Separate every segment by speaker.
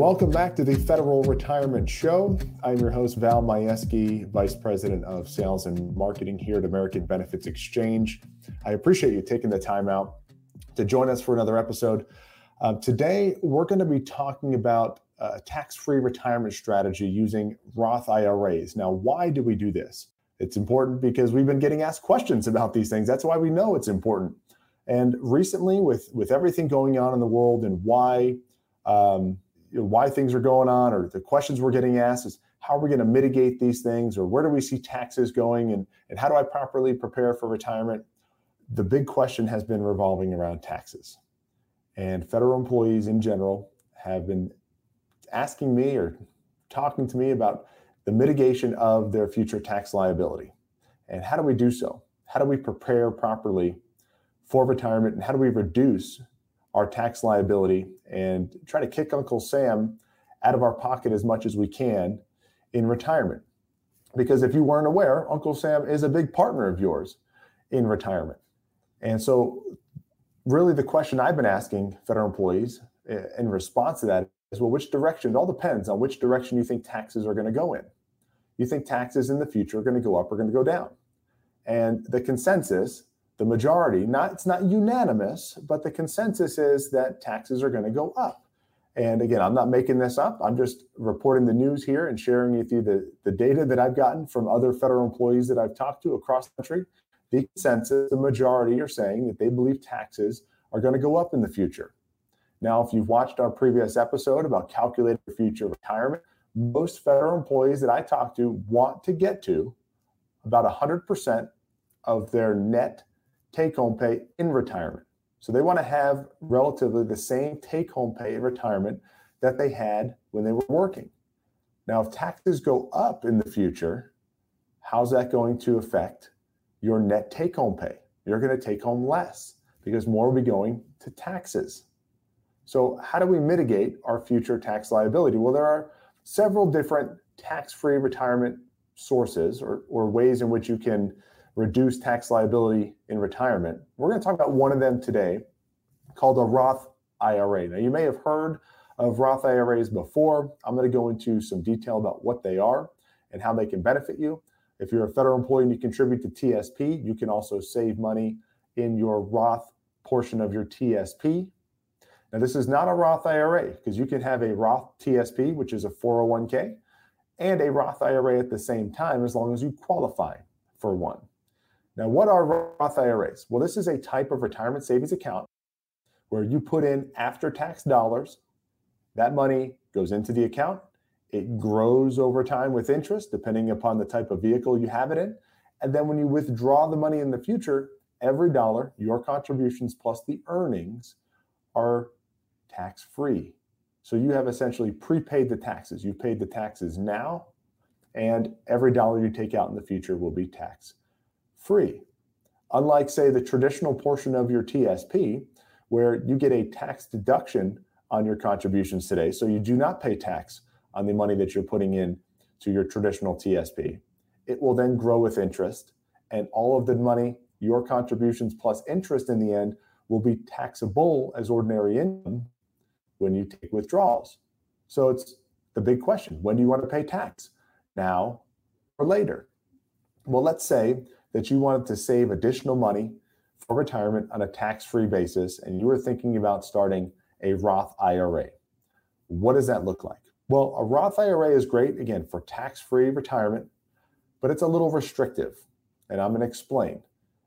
Speaker 1: welcome back to the Federal Retirement Show. I'm your host, Val Majewski, Vice President of Sales and Marketing here at American Benefits Exchange. I appreciate you taking the time out to join us for another episode. Uh, today, we're going to be talking about a tax free retirement strategy using Roth IRAs. Now, why do we do this? It's important because we've been getting asked questions about these things. That's why we know it's important. And recently, with, with everything going on in the world and why um, you know, why things are going on or the questions we're getting asked is how are we going to mitigate these things or where do we see taxes going and, and how do I properly prepare for retirement? The big question has been revolving around taxes. And federal employees in general have been asking me or talking to me about the mitigation of their future tax liability. And how do we do so? How do we prepare properly for retirement and how do we reduce our tax liability and try to kick Uncle Sam out of our pocket as much as we can in retirement. Because if you weren't aware, Uncle Sam is a big partner of yours in retirement. And so, really, the question I've been asking federal employees eh, in response to that is well, which direction? It all depends on which direction you think taxes are going to go in. You think taxes in the future are going to go up or going to go down? And the consensus the majority, not it's not unanimous, but the consensus is that taxes are going to go up. And again, I'm not making this up. I'm just reporting the news here and sharing with you the, the data that I've gotten from other federal employees that I've talked to across the country. The consensus, the majority are saying that they believe taxes are going to go up in the future. Now, if you've watched our previous episode about calculating future retirement, most federal employees that I talk to want to get to about 100% of their net take home pay in retirement. So they want to have relatively the same take home pay in retirement that they had when they were working. Now, if taxes go up in the future, how's that going to affect your net take home pay? You're going to take home less because more will be going to taxes. So, how do we mitigate our future tax liability? Well, there are several different tax free retirement sources or, or ways in which you can reduce tax liability in retirement. We're going to talk about one of them today called a Roth IRA. Now, you may have heard of Roth IRAs before. I'm going to go into some detail about what they are and how they can benefit you. If you're a federal employee and you contribute to TSP, you can also save money in your Roth portion of your TSP. Now, this is not a Roth IRA because you can have a Roth TSP, which is a 401k, and a Roth IRA at the same time as long as you qualify for one. Now, what are Roth IRAs? Well, this is a type of retirement savings account where you put in after tax dollars. That money goes into the account. It grows over time with interest, depending upon the type of vehicle you have it in. And then when you withdraw the money in the future, every dollar, your contributions plus the earnings are tax free. So you have essentially prepaid the taxes. You've paid the taxes now, and every dollar you take out in the future will be tax free. Unlike, say, the traditional portion of your TSP, where you get a tax deduction on your contributions today. So you do not pay tax on the money that you're putting in to your traditional TSP. It will then grow with interest, and all of the money, your contributions plus interest in the end, will be taxable as ordinary income when you take withdrawals. So it's the big question when do you want to pay tax? Now or later? Well, let's say that you wanted to save additional money for retirement on a tax free basis and you were thinking about starting a Roth IRA. What does that look like? Well, a Roth IRA is great, again, for tax free retirement, but it's a little restrictive. And I'm going to explain.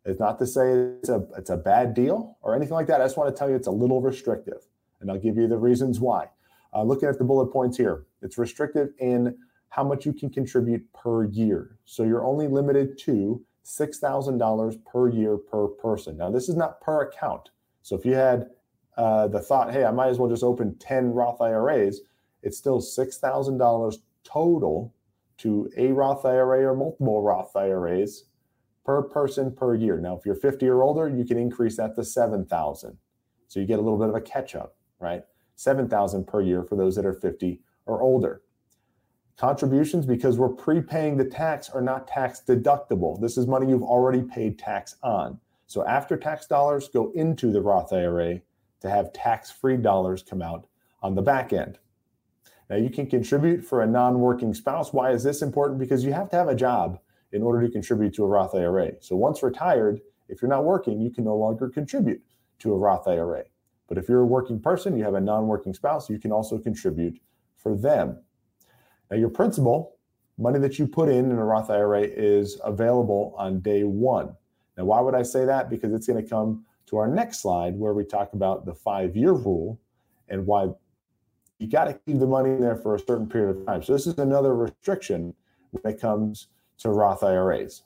Speaker 1: It's not to say it's a, it's a bad deal or anything like that. I just want to tell you it's a little restrictive. And I'll give you the reasons why. Uh, looking at the bullet points here, it's restrictive in how much you can contribute per year. So you're only limited to $6,000 per year per person. Now, this is not per account. So if you had uh, the thought, hey, I might as well just open 10 Roth IRAs, it's still $6,000 total to a Roth IRA or multiple Roth IRAs per person per year. Now, if you're 50 or older, you can increase that to 7,000. So you get a little bit of a catch up, right? 7,000 per year for those that are 50 or older. Contributions, because we're prepaying the tax, are not tax deductible. This is money you've already paid tax on. So after tax dollars go into the Roth IRA to have tax free dollars come out on the back end. Now, you can contribute for a non working spouse. Why is this important? Because you have to have a job in order to contribute to a Roth IRA. So, once retired, if you're not working, you can no longer contribute to a Roth IRA. But if you're a working person, you have a non working spouse, you can also contribute for them. Now, your principal, money that you put in in a Roth IRA, is available on day one. Now, why would I say that? Because it's going to come to our next slide where we talk about the five year rule and why you got to keep the money in there for a certain period of time. So, this is another restriction when it comes to Roth IRAs.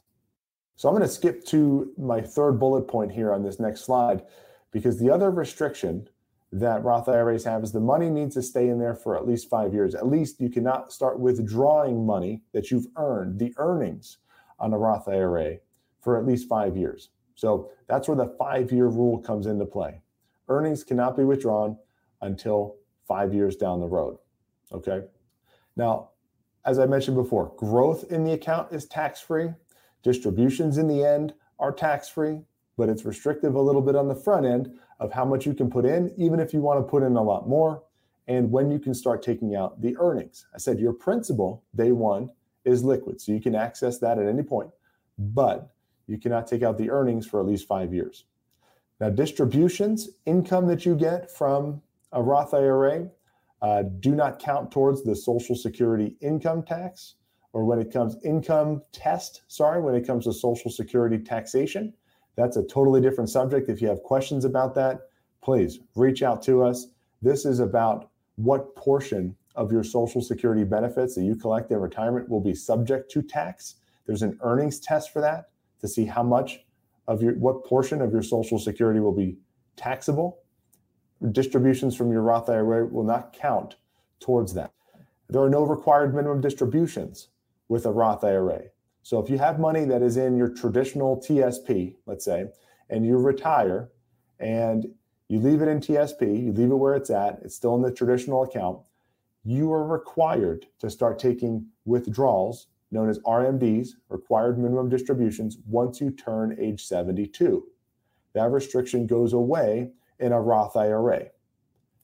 Speaker 1: So, I'm going to skip to my third bullet point here on this next slide because the other restriction that Roth IRAs have is the money needs to stay in there for at least five years. At least you cannot start withdrawing money that you've earned, the earnings on a Roth IRA, for at least five years. So that's where the five year rule comes into play. Earnings cannot be withdrawn until five years down the road. Okay. Now, as I mentioned before, growth in the account is tax free. Distributions in the end are tax free, but it's restrictive a little bit on the front end of how much you can put in, even if you want to put in a lot more, and when you can start taking out the earnings. I said your principal, day one, is liquid. So you can access that at any point, but you cannot take out the earnings for at least five years. Now, distributions, income that you get from a Roth IRA, uh, do not count towards the Social Security income tax, or when it comes income test, sorry, when it comes to Social Security taxation. That's a totally different subject. If you have questions about that, please reach out to us. This is about what portion of your Social Security benefits that you collect in retirement will be subject to tax. There's an earnings test for that to see how much of your, what portion of your Social Security will be taxable. Distributions from your Roth IRA will not count towards that. There are no required minimum distributions with a Roth IRA. So if you have money that is in your traditional TSP, let's say, and you retire and you leave it in TSP, you leave it where it's at, it's still in the traditional account, you are required to start taking withdrawals known as RMDs, required minimum distributions, once you turn age 72. That restriction goes away in a Roth IRA.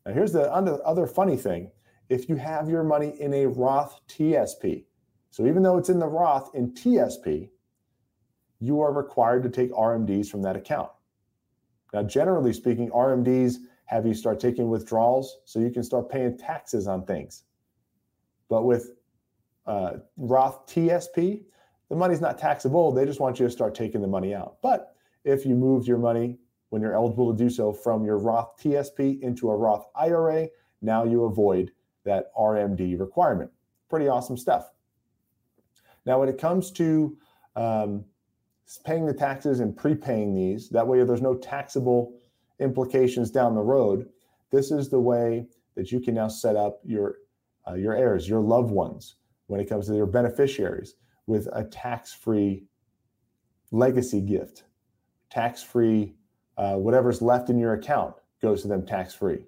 Speaker 1: Now, here's the other funny thing if you have your money in a Roth TSP, so even though it's in the Roth in TSP, you are required to take RMDs from that account. Now, generally speaking, RMDs have you start taking withdrawals so you can start paying taxes on things. But with uh, Roth TSP, the money's not taxable. They just want you to start taking the money out. But if you moved your money when you're eligible to do so from your Roth TSP into a Roth IRA, now you avoid that RMD requirement. Pretty awesome stuff. Now, when it comes to um, paying the taxes and prepaying these, that way there's no taxable implications down the road. This is the way that you can now set up your uh, your heirs, your loved ones, when it comes to your beneficiaries, with a tax-free legacy gift, tax-free uh, whatever's left in your account goes to them tax-free.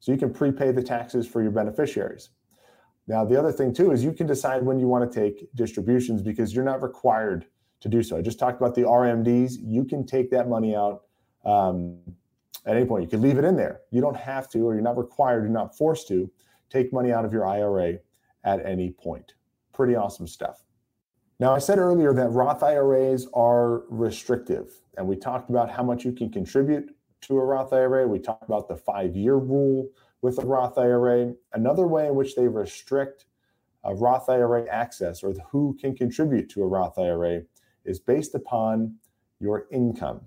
Speaker 1: So you can prepay the taxes for your beneficiaries. Now, the other thing too is you can decide when you want to take distributions because you're not required to do so. I just talked about the RMDs. You can take that money out um, at any point. You can leave it in there. You don't have to, or you're not required, you're not forced to take money out of your IRA at any point. Pretty awesome stuff. Now, I said earlier that Roth IRAs are restrictive, and we talked about how much you can contribute to a Roth IRA. We talked about the five year rule with a Roth IRA. Another way in which they restrict uh, a Roth IRA access or who can contribute to a Roth IRA is based upon your income.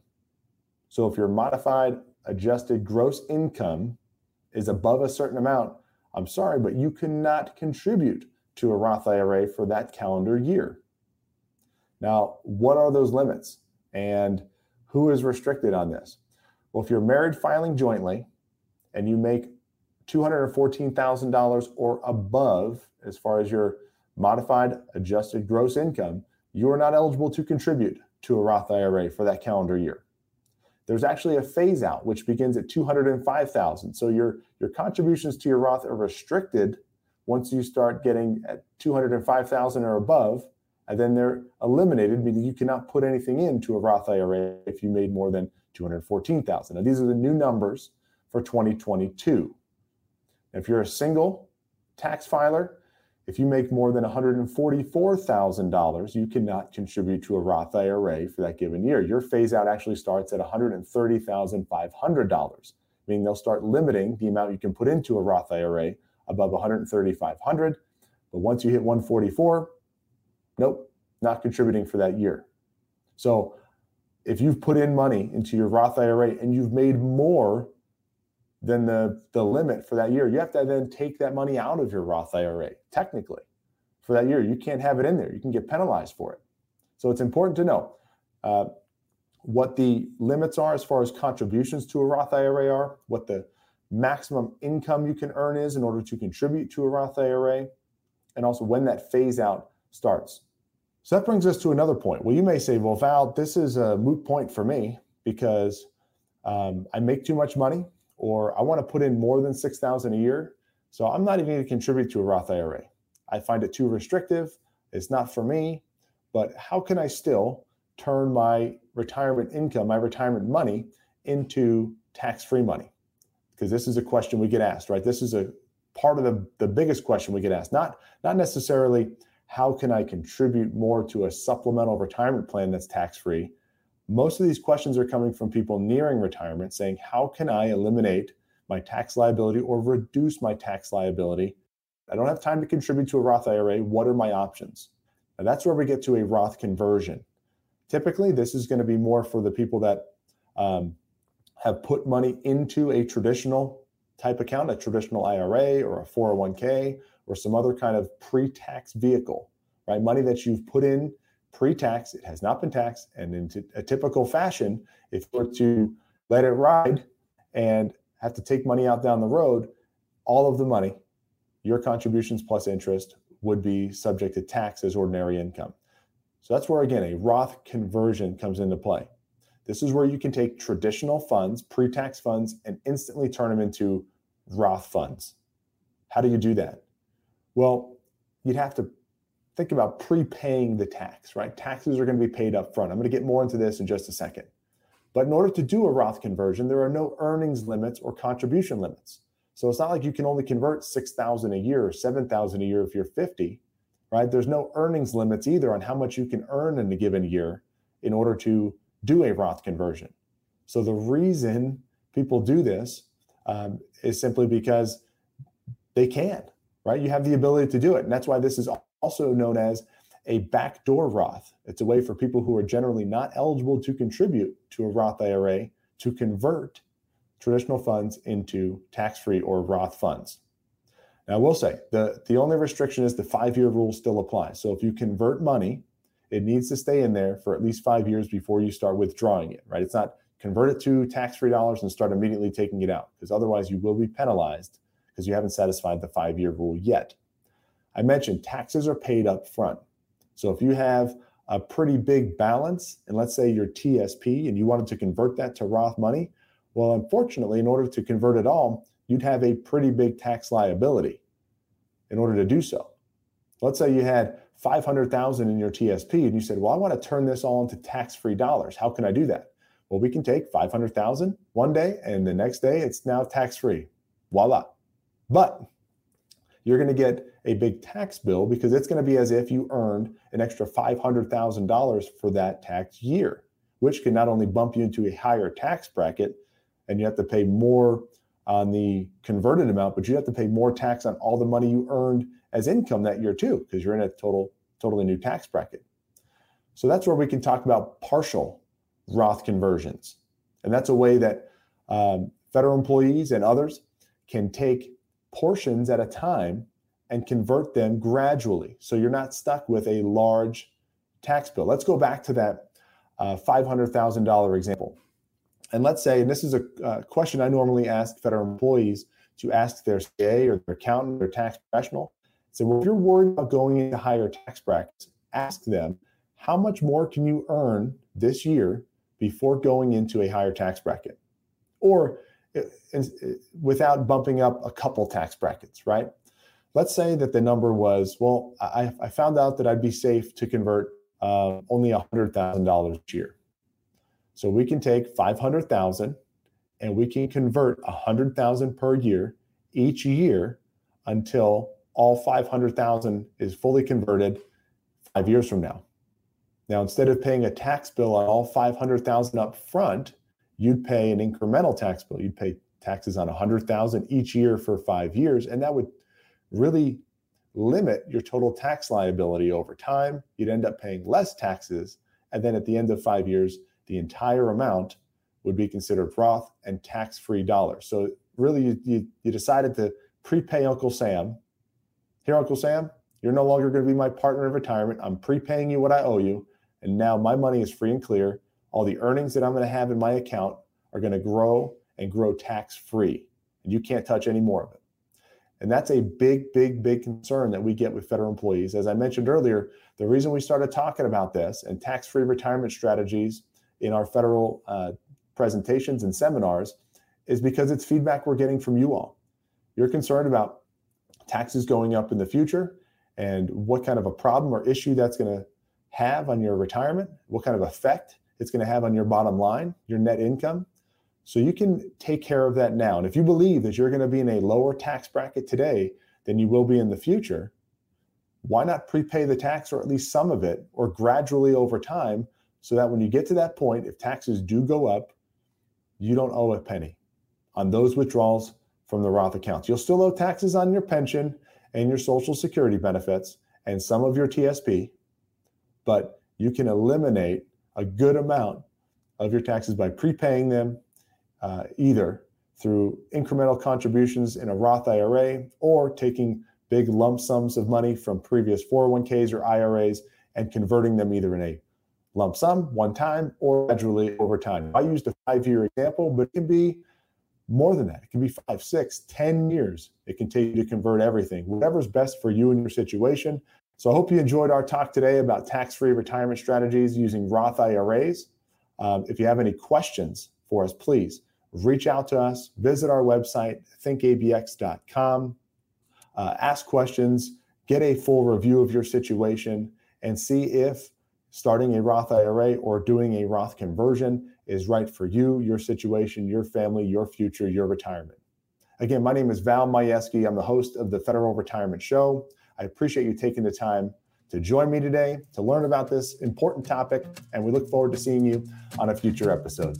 Speaker 1: So if your modified adjusted gross income is above a certain amount, I'm sorry, but you cannot contribute to a Roth IRA for that calendar year. Now, what are those limits and who is restricted on this? Well, if you're married filing jointly and you make $214,000 or above, as far as your modified adjusted gross income, you are not eligible to contribute to a Roth IRA for that calendar year. There's actually a phase out which begins at 205,000. So your your contributions to your Roth are restricted once you start getting at 205,000 or above, and then they're eliminated meaning you cannot put anything into a Roth IRA if you made more than 214,000. Now these are the new numbers for 2022. If you're a single tax filer, if you make more than $144,000, you cannot contribute to a Roth IRA for that given year. Your phase out actually starts at $130,500, meaning they'll start limiting the amount you can put into a Roth IRA above 13500 But once you hit 144, nope, not contributing for that year. So if you've put in money into your Roth IRA and you've made more than the, the limit for that year. You have to then take that money out of your Roth IRA, technically, for that year. You can't have it in there. You can get penalized for it. So it's important to know uh, what the limits are as far as contributions to a Roth IRA are, what the maximum income you can earn is in order to contribute to a Roth IRA, and also when that phase out starts. So that brings us to another point. Well, you may say, well, Val, this is a moot point for me because um, I make too much money or I want to put in more than 6,000 a year. So I'm not even going to contribute to a Roth IRA. I find it too restrictive. It's not for me. But how can I still turn my retirement income, my retirement money into tax-free money? Because this is a question we get asked, right? This is a part of the, the biggest question we get asked. Not, not necessarily how can I contribute more to a supplemental retirement plan that's tax-free, most of these questions are coming from people nearing retirement saying, How can I eliminate my tax liability or reduce my tax liability? I don't have time to contribute to a Roth IRA. What are my options? And that's where we get to a Roth conversion. Typically, this is going to be more for the people that um, have put money into a traditional type account, a traditional IRA or a 401k or some other kind of pre tax vehicle, right? Money that you've put in pre-tax. It has not been taxed, and in a typical fashion, if you were to let it ride and have to take money out down the road, all of the money, your contributions plus interest, would be subject to tax as ordinary income. So that's where again a Roth conversion comes into play. This is where you can take traditional funds, pre-tax funds, and instantly turn them into Roth funds. How do you do that? Well, you'd have to think about prepaying the tax, right? Taxes are going to be paid up front. I'm going to get more into this in just a second. But in order to do a Roth conversion, there are no earnings limits or contribution limits. So it's not like you can only convert 6,000 a year or 7,000 a year if you're 50, right? There's no earnings limits either on how much you can earn in a given year in order to do a Roth conversion. So the reason people do this um, is simply because they can, right? You have the ability to do it. And that's why this is also known as a backdoor Roth. It's a way for people who are generally not eligible to contribute to a Roth IRA to convert traditional funds into tax free or Roth funds. Now, I will say the, the only restriction is the five year rule still applies. So if you convert money, it needs to stay in there for at least five years before you start withdrawing it, right? It's not convert it to tax free dollars and start immediately taking it out because otherwise you will be penalized because you haven't satisfied the five year rule yet. I mentioned taxes are paid up front. So if you have a pretty big balance, and let's say your TSP and you wanted to convert that to Roth money, well, unfortunately, in order to convert it all, you'd have a pretty big tax liability in order to do so. Let's say you had 500,000 in your TSP and you said, "Well, I want to turn this all into tax-free dollars. How can I do that?" Well, we can take 500,000 one day and the next day it's now tax-free. Voila. But you're going to get a big tax bill because it's going to be as if you earned an extra $500,000 for that tax year, which can not only bump you into a higher tax bracket and you have to pay more on the converted amount, but you have to pay more tax on all the money you earned as income that year too, because you're in a total, totally new tax bracket. So that's where we can talk about partial Roth conversions. And that's a way that um, federal employees and others can take portions at a time and convert them gradually. So you're not stuck with a large tax bill. Let's go back to that uh, $500,000 example. And let's say, and this is a uh, question I normally ask federal employees to ask their CA or their accountant or tax professional. So, well, if you're worried about going into higher tax brackets, ask them, how much more can you earn this year before going into a higher tax bracket? Or without bumping up a couple tax brackets, right? Let's say that the number was, well, I, I found out that I'd be safe to convert uh, only $100,000 a year. So we can take 500,000 and we can convert 100,000 per year each year until all 500,000 is fully converted 5 years from now. Now instead of paying a tax bill on all 500,000 up front, you'd pay an incremental tax bill. You'd pay taxes on 100,000 each year for 5 years and that would really limit your total tax liability over time. You'd end up paying less taxes and then at the end of 5 years the entire amount would be considered Roth and tax-free dollars. So really you, you, you decided to prepay Uncle Sam. Here, Uncle Sam, you're no longer going to be my partner in retirement. I'm prepaying you what I owe you. And now my money is free and clear. All the earnings that I'm going to have in my account are going to grow and grow tax free. And you can't touch any more of it. And that's a big, big, big concern that we get with federal employees. As I mentioned earlier, the reason we started talking about this and tax free retirement strategies in our federal uh, presentations and seminars is because it's feedback we're getting from you all. You're concerned about taxes going up in the future and what kind of a problem or issue that's going to have on your retirement, what kind of effect it's going to have on your bottom line, your net income. So you can take care of that now. And if you believe that you're going to be in a lower tax bracket today than you will be in the future, why not prepay the tax or at least some of it or gradually over time so that when you get to that point, if taxes do go up, you don't owe a penny on those withdrawals from the Roth accounts. You'll still owe taxes on your pension and your Social Security benefits and some of your TSP, but you can eliminate a good amount of your taxes by prepaying them uh, either through incremental contributions in a Roth IRA or taking big lump sums of money from previous 401ks or IRAs and converting them either in a lump sum one time or gradually over time. I used a five year example, but it can be more than that. It can be five, six, ten years. It can take you to convert everything, whatever's best for you and your situation. So I hope you enjoyed our talk today about tax free retirement strategies using Roth IRAs. Um, if you have any questions for us, please reach out to us, visit our website, thinkabx.com, uh, ask questions, get a full review of your situation, and see if starting a Roth IRA or doing a Roth conversion is right for you, your situation, your family, your future, your retirement. Again, my name is Val Majewski. I'm the host of the Federal Retirement Show. I appreciate you taking the time to join me today to learn about this important topic, and we look forward to seeing you on a future episode.